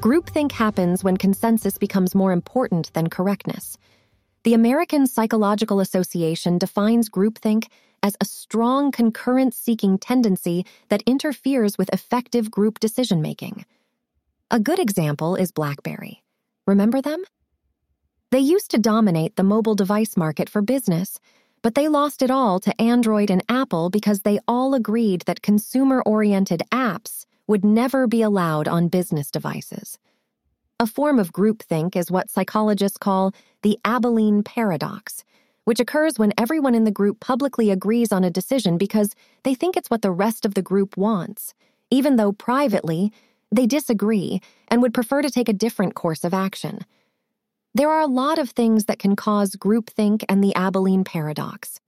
Groupthink happens when consensus becomes more important than correctness. The American Psychological Association defines groupthink as a strong concurrence seeking tendency that interferes with effective group decision making. A good example is BlackBerry. Remember them? They used to dominate the mobile device market for business, but they lost it all to Android and Apple because they all agreed that consumer oriented apps would never be allowed on business devices. A form of groupthink is what psychologists call the Abilene paradox, which occurs when everyone in the group publicly agrees on a decision because they think it's what the rest of the group wants, even though privately they disagree and would prefer to take a different course of action. There are a lot of things that can cause groupthink and the Abilene paradox.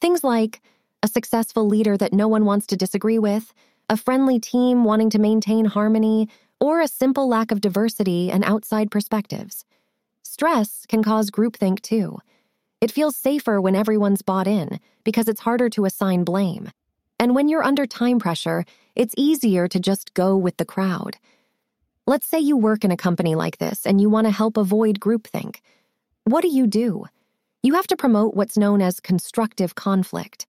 Things like a successful leader that no one wants to disagree with, a friendly team wanting to maintain harmony, or a simple lack of diversity and outside perspectives. Stress can cause groupthink too. It feels safer when everyone's bought in because it's harder to assign blame. And when you're under time pressure, it's easier to just go with the crowd. Let's say you work in a company like this and you want to help avoid groupthink. What do you do? You have to promote what's known as constructive conflict.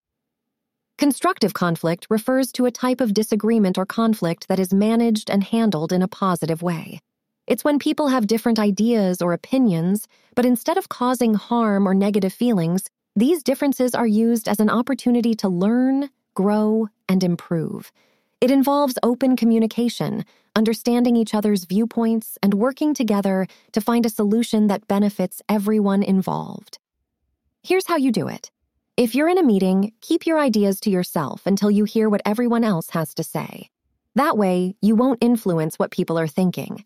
Constructive conflict refers to a type of disagreement or conflict that is managed and handled in a positive way. It's when people have different ideas or opinions, but instead of causing harm or negative feelings, these differences are used as an opportunity to learn, grow, and improve. It involves open communication, understanding each other's viewpoints, and working together to find a solution that benefits everyone involved. Here's how you do it. If you're in a meeting, keep your ideas to yourself until you hear what everyone else has to say. That way, you won't influence what people are thinking.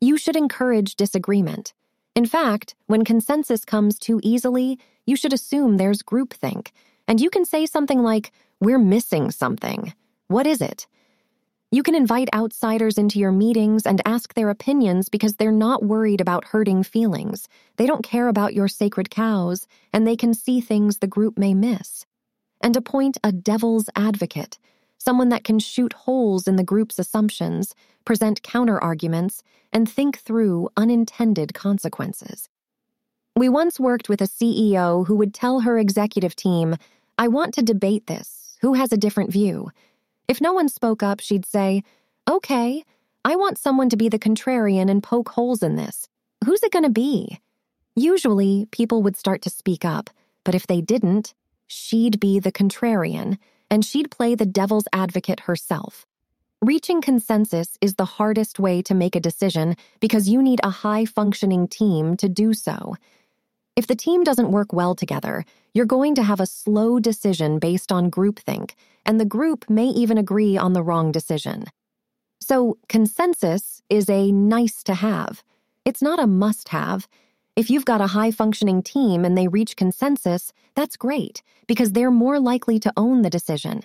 You should encourage disagreement. In fact, when consensus comes too easily, you should assume there's groupthink, and you can say something like, We're missing something. What is it? You can invite outsiders into your meetings and ask their opinions because they're not worried about hurting feelings. They don't care about your sacred cows, and they can see things the group may miss. And appoint a devil's advocate, someone that can shoot holes in the group's assumptions, present counterarguments, and think through unintended consequences. We once worked with a CEO who would tell her executive team, I want to debate this. Who has a different view? If no one spoke up, she'd say, Okay, I want someone to be the contrarian and poke holes in this. Who's it going to be? Usually, people would start to speak up, but if they didn't, she'd be the contrarian, and she'd play the devil's advocate herself. Reaching consensus is the hardest way to make a decision because you need a high functioning team to do so. If the team doesn't work well together, you're going to have a slow decision based on groupthink, and the group may even agree on the wrong decision. So, consensus is a nice to have. It's not a must have. If you've got a high functioning team and they reach consensus, that's great because they're more likely to own the decision.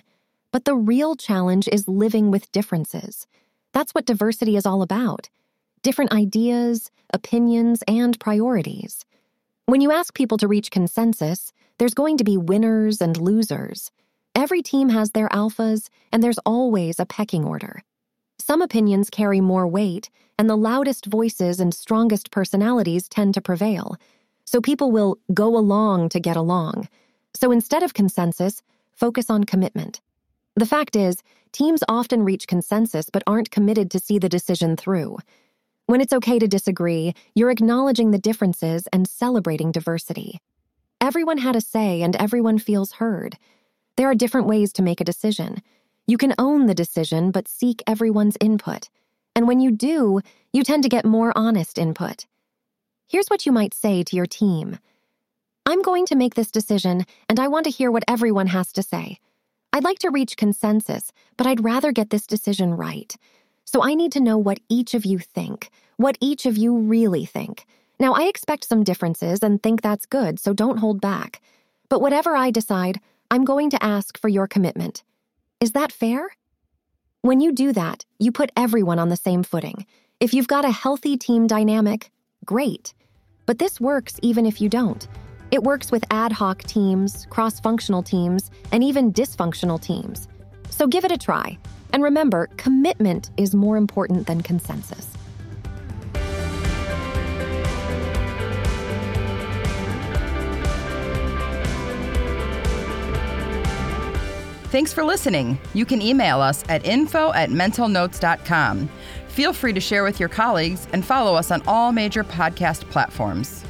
But the real challenge is living with differences. That's what diversity is all about different ideas, opinions, and priorities. When you ask people to reach consensus, there's going to be winners and losers. Every team has their alphas, and there's always a pecking order. Some opinions carry more weight, and the loudest voices and strongest personalities tend to prevail. So people will go along to get along. So instead of consensus, focus on commitment. The fact is, teams often reach consensus but aren't committed to see the decision through. When it's okay to disagree, you're acknowledging the differences and celebrating diversity. Everyone had a say and everyone feels heard. There are different ways to make a decision. You can own the decision, but seek everyone's input. And when you do, you tend to get more honest input. Here's what you might say to your team I'm going to make this decision, and I want to hear what everyone has to say. I'd like to reach consensus, but I'd rather get this decision right. So I need to know what each of you think, what each of you really think. Now, I expect some differences and think that's good, so don't hold back. But whatever I decide, I'm going to ask for your commitment. Is that fair? When you do that, you put everyone on the same footing. If you've got a healthy team dynamic, great. But this works even if you don't. It works with ad hoc teams, cross functional teams, and even dysfunctional teams. So give it a try. And remember, commitment is more important than consensus. Thanks for listening. You can email us at info at mentalnotes.com. Feel free to share with your colleagues and follow us on all major podcast platforms.